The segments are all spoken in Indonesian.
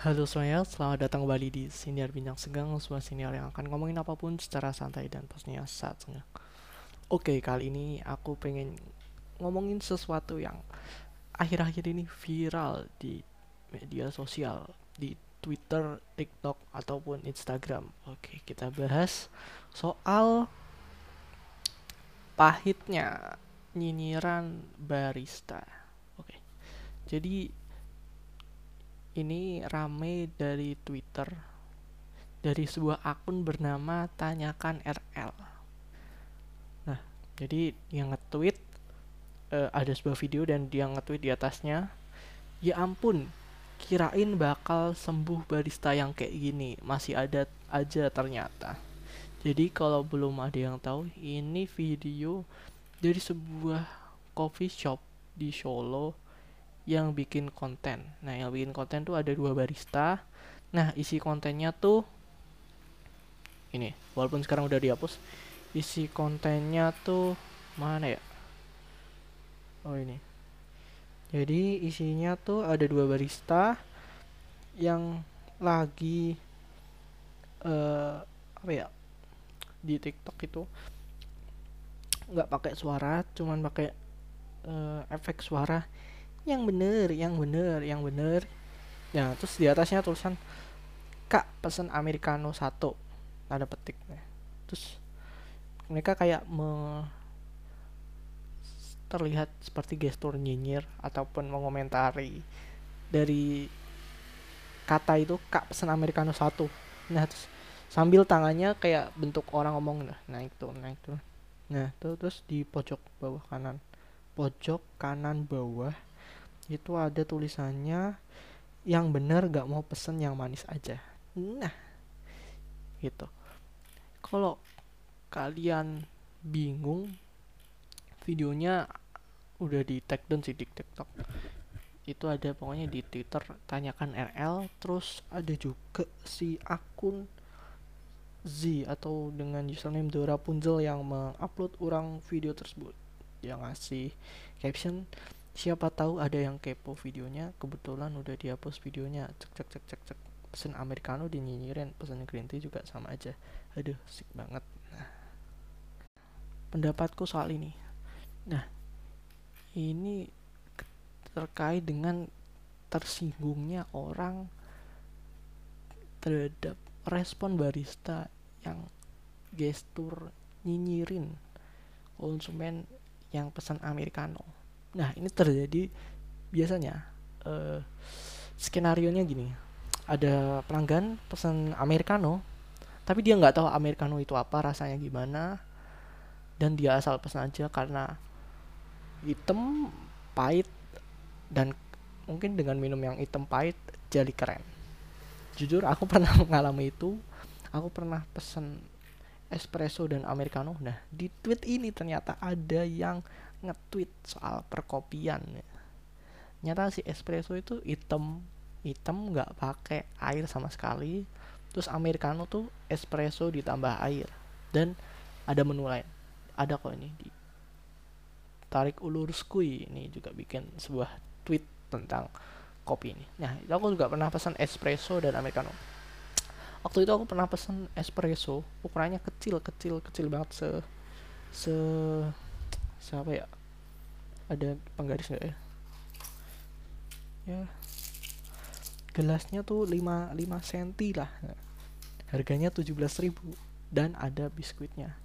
Halo semuanya, selamat datang kembali di Siniar Bincang Segang Sebuah siniar yang akan ngomongin apa pun secara santai dan pastinya saat senggang. Oke, kali ini aku pengen ngomongin sesuatu yang akhir-akhir ini viral di media sosial Di Twitter, TikTok, ataupun Instagram. Oke, kita bahas soal pahitnya nyinyiran barista. Oke, jadi ini rame dari Twitter dari sebuah akun bernama Tanyakan RL. Nah, jadi yang nge-tweet uh, ada sebuah video dan dia nge-tweet di atasnya, "Ya ampun, kirain bakal sembuh barista yang kayak gini, masih ada aja ternyata." Jadi kalau belum ada yang tahu, ini video dari sebuah coffee shop di Solo yang bikin konten. Nah, yang bikin konten tuh ada dua barista. Nah, isi kontennya tuh ini, walaupun sekarang udah dihapus. Isi kontennya tuh mana ya? Oh, ini. Jadi, isinya tuh ada dua barista yang lagi uh, apa ya? Di TikTok itu nggak pakai suara, cuman pakai uh, efek suara yang bener yang bener yang bener. Ya terus di atasnya tulisan kak pesan americano satu. Ada petik. Terus mereka kayak me terlihat seperti gestur nyinyir ataupun mengomentari dari kata itu kak pesan americano satu. Nah terus sambil tangannya kayak bentuk orang ngomong nah naik tuh naik tuh nah tuh terus di pojok bawah kanan. Pojok kanan bawah itu ada tulisannya yang benar gak mau pesen yang manis aja. Nah gitu. Kalau kalian bingung videonya udah di tag down sih di tiktok. Itu ada pokoknya di twitter tanyakan RL terus ada juga si akun Z atau dengan username Dora Punzel yang mengupload orang video tersebut. Yang ngasih caption siapa tahu ada yang kepo videonya kebetulan udah dihapus videonya. Cek cek cek cek cek. Pesen americano dinyinyirin pesen green tea juga sama aja. Aduh sik banget. Nah. Pendapatku soal ini. Nah ini terkait dengan tersinggungnya orang terhadap respon barista yang gestur nyinyirin konsumen yang pesan americano Nah, ini terjadi biasanya uh, skenario nya gini. Ada pelanggan pesan americano, tapi dia nggak tahu americano itu apa, rasanya gimana, dan dia asal pesan aja karena hitam, pahit, dan mungkin dengan minum yang hitam pahit jadi keren. Jujur aku pernah mengalami itu. Aku pernah pesan espresso dan americano. Nah, di tweet ini ternyata ada yang nge-tweet soal perkopian ya. Nyata si espresso itu hitam hitam nggak pakai air sama sekali. Terus americano tuh espresso ditambah air dan ada menu lain. Ada kok ini di tarik ulur skui ini juga bikin sebuah tweet tentang kopi ini. Nah, itu aku juga pernah pesan espresso dan americano. Waktu itu aku pernah pesan espresso, ukurannya kecil, kecil, kecil banget se se siapa ya? Ada penggaris nggak ya? Ya. Gelasnya tuh 5 5 cm lah. Harganya 17.000 dan ada biskuitnya.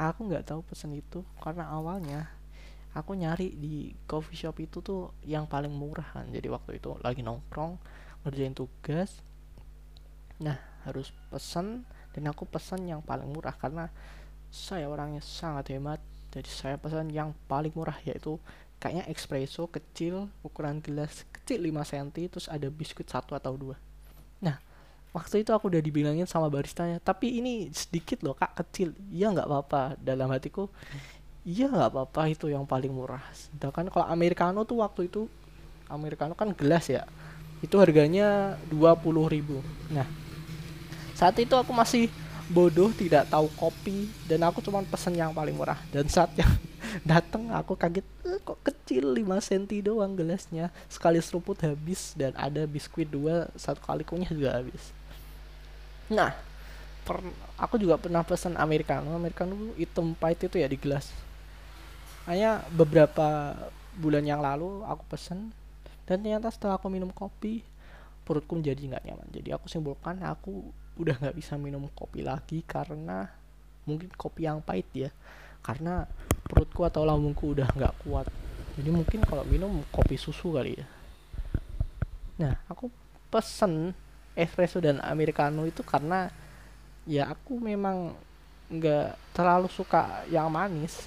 Aku nggak tahu pesen itu karena awalnya aku nyari di coffee shop itu tuh yang paling murah kan. Jadi waktu itu lagi nongkrong ngerjain tugas. Nah harus pesen dan aku pesen yang paling murah karena saya orangnya sangat hemat jadi saya pesan yang paling murah yaitu kayaknya espresso kecil ukuran gelas kecil 5 cm terus ada biskuit satu atau dua. Nah waktu itu aku udah dibilangin sama baristanya tapi ini sedikit loh kak kecil. Iya nggak apa-apa. Dalam hatiku iya nggak apa-apa itu yang paling murah. Sedangkan kalau americano tuh waktu itu americano kan gelas ya itu harganya 20.000 nah saat itu aku masih bodoh tidak tahu kopi dan aku cuma pesen yang paling murah. Dan saat yang datang aku kaget eh, kok kecil 5 cm doang gelasnya. Sekali seruput habis dan ada biskuit dua satu kali kunyah juga habis. Nah per, aku juga pernah pesan americano. Americano hitam pahit itu ya di gelas. Hanya beberapa bulan yang lalu aku pesen dan ternyata setelah aku minum kopi perutku menjadi nggak nyaman. Jadi aku simpulkan aku udah nggak bisa minum kopi lagi karena mungkin kopi yang pahit ya. Karena perutku atau lambungku udah nggak kuat. Jadi mungkin kalau minum kopi susu kali ya. Nah aku pesen espresso dan americano itu karena ya aku memang nggak terlalu suka yang manis.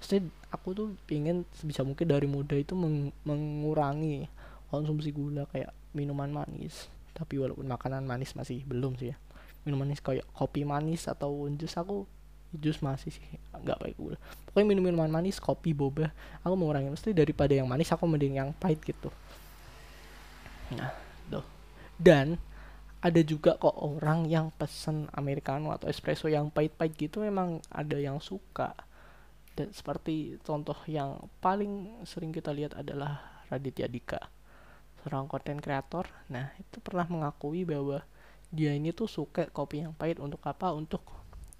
Maksudnya aku tuh pingin sebisa mungkin dari muda itu meng mengurangi konsumsi gula kayak minuman manis tapi walaupun makanan manis masih belum sih ya. Minuman manis kayak kopi manis atau jus aku jus masih sih nggak baik gula. Pokoknya minum minuman manis kopi boba aku mengurangi. Mesti daripada yang manis aku mending yang pahit gitu. Nah tuh. Dan ada juga kok orang yang pesen americano atau espresso yang pahit-pahit gitu memang ada yang suka. Dan seperti contoh yang paling sering kita lihat adalah Raditya Dika seorang konten kreator nah itu pernah mengakui bahwa dia ini tuh suka kopi yang pahit untuk apa untuk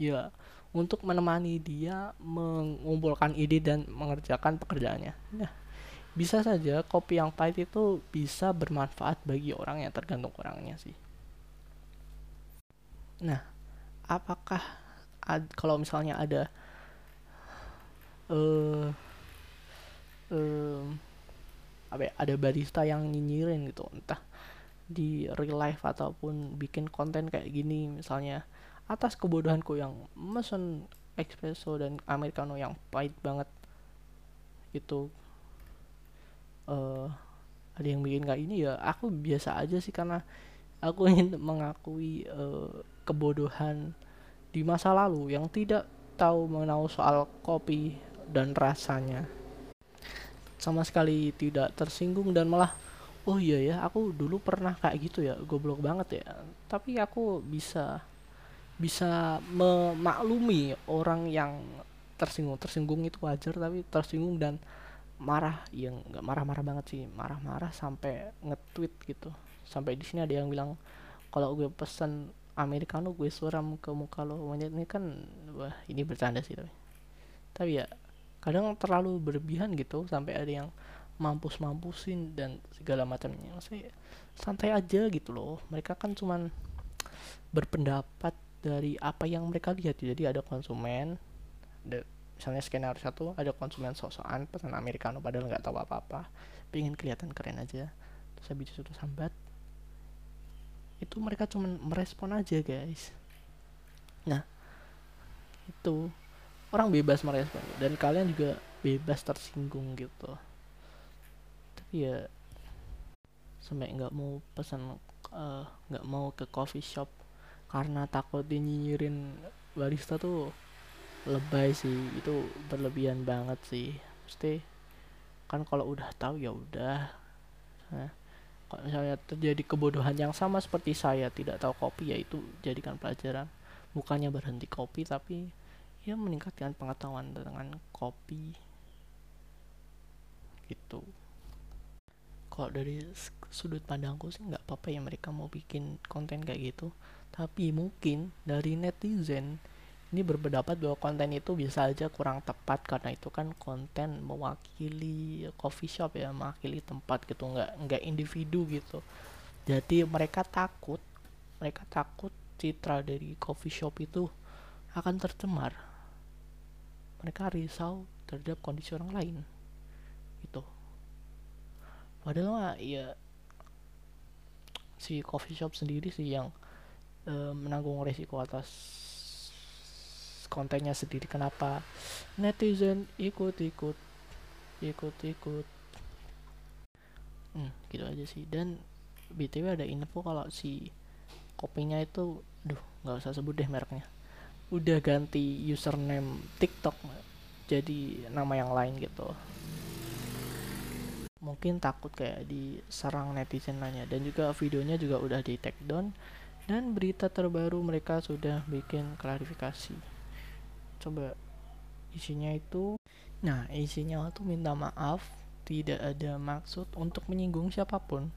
ya untuk menemani dia mengumpulkan ide dan mengerjakan pekerjaannya. Nah, bisa saja kopi yang pahit itu bisa bermanfaat bagi orang yang tergantung orangnya sih. Nah, apakah ad, kalau misalnya ada uh, uh, apa ya, ada barista yang nyinyirin gitu, entah di real life ataupun bikin konten kayak gini misalnya atas kebodohanku yang mesen espresso dan americano yang pahit banget itu uh, ada yang bikin kayak ini ya aku biasa aja sih karena aku ingin mengakui uh, kebodohan di masa lalu yang tidak tahu mengenal soal kopi dan rasanya sama sekali tidak tersinggung dan malah oh iya ya aku dulu pernah kayak gitu ya goblok banget ya. Tapi aku bisa bisa memaklumi orang yang tersinggung. Tersinggung itu wajar tapi tersinggung dan marah yang nggak marah-marah banget sih. Marah-marah sampai nge-tweet gitu. Sampai di sini ada yang bilang kalau gue pesen americano gue suram ke muka lo. Monyet ini kan wah ini bercanda sih tapi. Tapi ya kadang terlalu berlebihan gitu sampai ada yang mampus mampusin dan segala macamnya. Saya santai aja gitu loh. Mereka kan cuman berpendapat dari apa yang mereka lihat. Jadi ada konsumen ada misalnya skenario satu ada konsumen sok-sokan pesan americano padahal nggak tahu apa-apa pengen kelihatan keren aja terus habis itu sambat. Itu mereka cuma merespon aja guys. Nah itu orang bebas merespon dan kalian juga bebas tersinggung gitu. Tapi ya sampai nggak mau pesan eh, nggak uh, mau ke coffee shop karena takut dinyinyirin barista tuh lebay sih. Itu berlebihan banget sih. Mesti kan kalau udah tahu ya udah. Nah, kalau misalnya terjadi kebodohan yang sama seperti saya tidak tahu kopi ya itu jadikan pelajaran. Bukannya berhenti kopi tapi ya meningkatkan pengetahuan dengan kopi. Gitu. Kalau dari sudut pandangku sih nggak apa-apa ya mereka mau bikin konten kayak gitu. Tapi mungkin dari netizen ini berpendapat bahwa konten itu bisa aja kurang tepat karena itu kan konten mewakili coffee shop ya mewakili tempat gitu nggak nggak individu gitu. Jadi mereka takut mereka takut citra dari coffee shop itu akan tercemar mereka risau terhadap kondisi orang lain. Itu padahal mah ya si coffee shop sendiri sih yang e, menanggung resiko atas kontennya sendiri. Kenapa? Netizen ikut-ikut ikut-ikut. Hmm, gitu aja sih. Dan btw ada info kalau si kopinya itu duh nggak usah sebut deh mereknya udah ganti username TikTok jadi nama yang lain gitu. Mungkin takut kayak diserang netizen lainnya dan juga videonya juga udah di take down. Dan berita terbaru mereka sudah bikin klarifikasi. Coba isinya itu. Nah isinya tuh minta maaf tidak ada maksud untuk menyinggung siapa pun.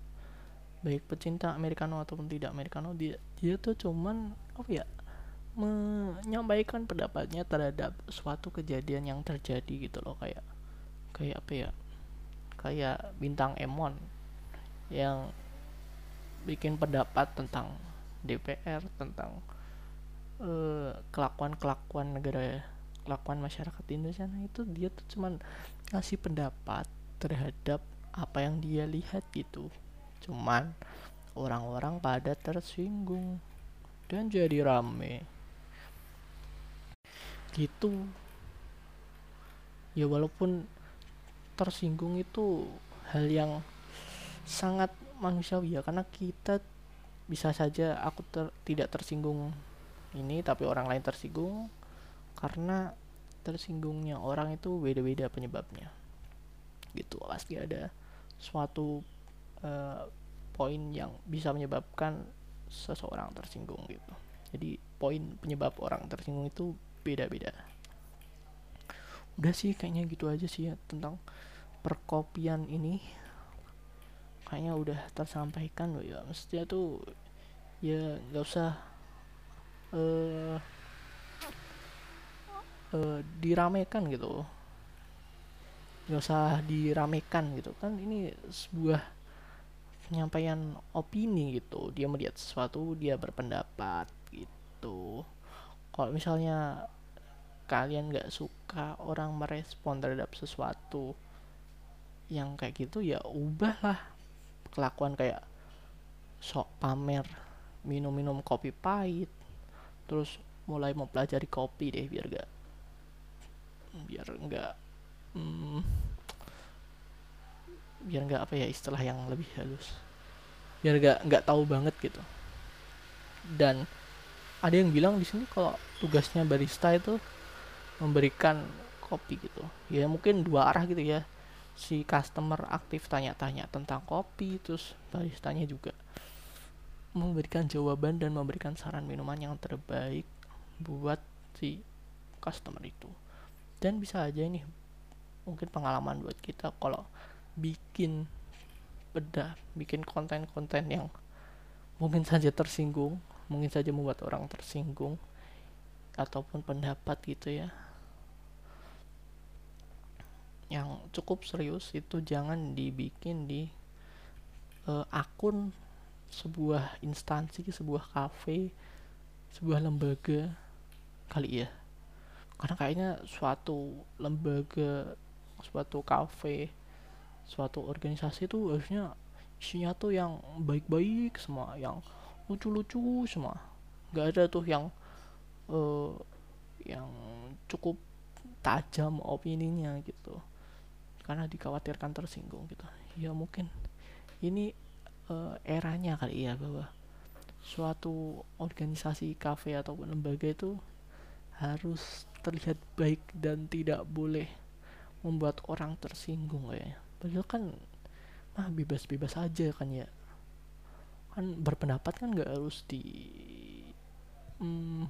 Baik pecinta americano ataupun tidak americano dia dia tuh cuman apa ya menyampaikan pendapatnya terhadap suatu kejadian yang terjadi gitu loh kayak kayak apa ya kayak bintang Emon yang bikin pendapat tentang DPR tentang uh, kelakuan-kelakuan negara kelakuan masyarakat Indonesia. Nah itu dia tuh cuman ngasih pendapat terhadap apa yang dia lihat gitu. Cuman orang-orang pada tersinggung dan jadi rame gitu. Ya walaupun tersinggung itu hal yang sangat manusiawi ya karena kita bisa saja aku ter, tidak tersinggung ini tapi orang lain tersinggung karena tersinggungnya orang itu beda-beda penyebabnya. Gitu pasti ada suatu uh, poin yang bisa menyebabkan seseorang tersinggung gitu. Jadi poin penyebab orang tersinggung itu beda-beda. Udah sih kayaknya gitu aja sih ya tentang perkopian ini. Kayaknya udah tersampaikan loh ya. Mestinya tuh ya nggak usah uh, uh, diramekan gitu. Nggak usah diramekan gitu. Kan ini sebuah penyampaian opini gitu. Dia melihat sesuatu dia berpendapat gitu kalau misalnya kalian nggak suka orang merespon terhadap sesuatu yang kayak gitu ya ubahlah kelakuan kayak sok pamer minum-minum kopi pahit terus mulai mempelajari kopi deh biar gak biar nggak hmm, biar nggak apa ya istilah yang lebih halus. Biar nggak nggak tahu banget gitu. Dan ada yang bilang di sini kalau tugasnya barista itu memberikan kopi gitu. Ya mungkin dua arah gitu ya. Si customer aktif tanya-tanya tentang kopi terus baristanya juga memberikan jawaban dan memberikan saran minuman yang terbaik buat si customer itu. Dan bisa aja ini mungkin pengalaman buat kita kalau bikin beda bikin konten-konten yang mungkin saja tersinggung mungkin saja membuat orang tersinggung ataupun pendapat gitu ya. Yang cukup serius itu jangan dibikin di uh, akun sebuah instansi sebuah kafe sebuah lembaga kali ya. Karena kayaknya suatu lembaga suatu kafe suatu organisasi itu harusnya isinya tuh yang baik-baik semua yang lucu-lucu semua. Nggak ada tuh yang uh, yang cukup tajam opininya gitu. Karena dikhawatirkan tersinggung gitu. Ya mungkin ini uh, eranya kali ya bahwa suatu organisasi kafe ataupun lembaga itu harus terlihat baik dan tidak boleh membuat orang tersinggung kayaknya. Padahal kan ah bebas-bebas aja kan ya kan berpendapat kan nggak harus di hmm,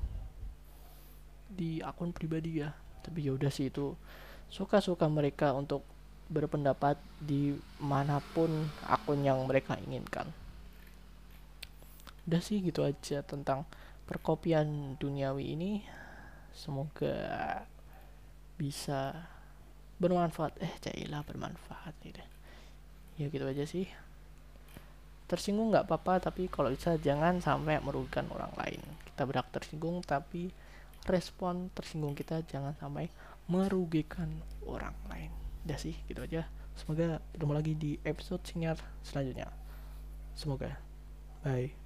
di akun pribadi ya. Tapi ya udah sih itu. Suka-suka mereka untuk berpendapat di mana pun akun yang mereka inginkan. Udah sih gitu aja tentang perkopian duniawi ini. Semoga bisa bermanfaat. Eh cailah bermanfaat gitu ya gitu aja sih tersinggung nggak apa-apa tapi kalau bisa jangan sampai merugikan orang lain. Kita berhak tersinggung tapi respon tersinggung kita jangan sampai merugikan orang lain. Udah sih gitu aja. Semoga ketemu lagi di episode senior selanjutnya. Semoga. Bye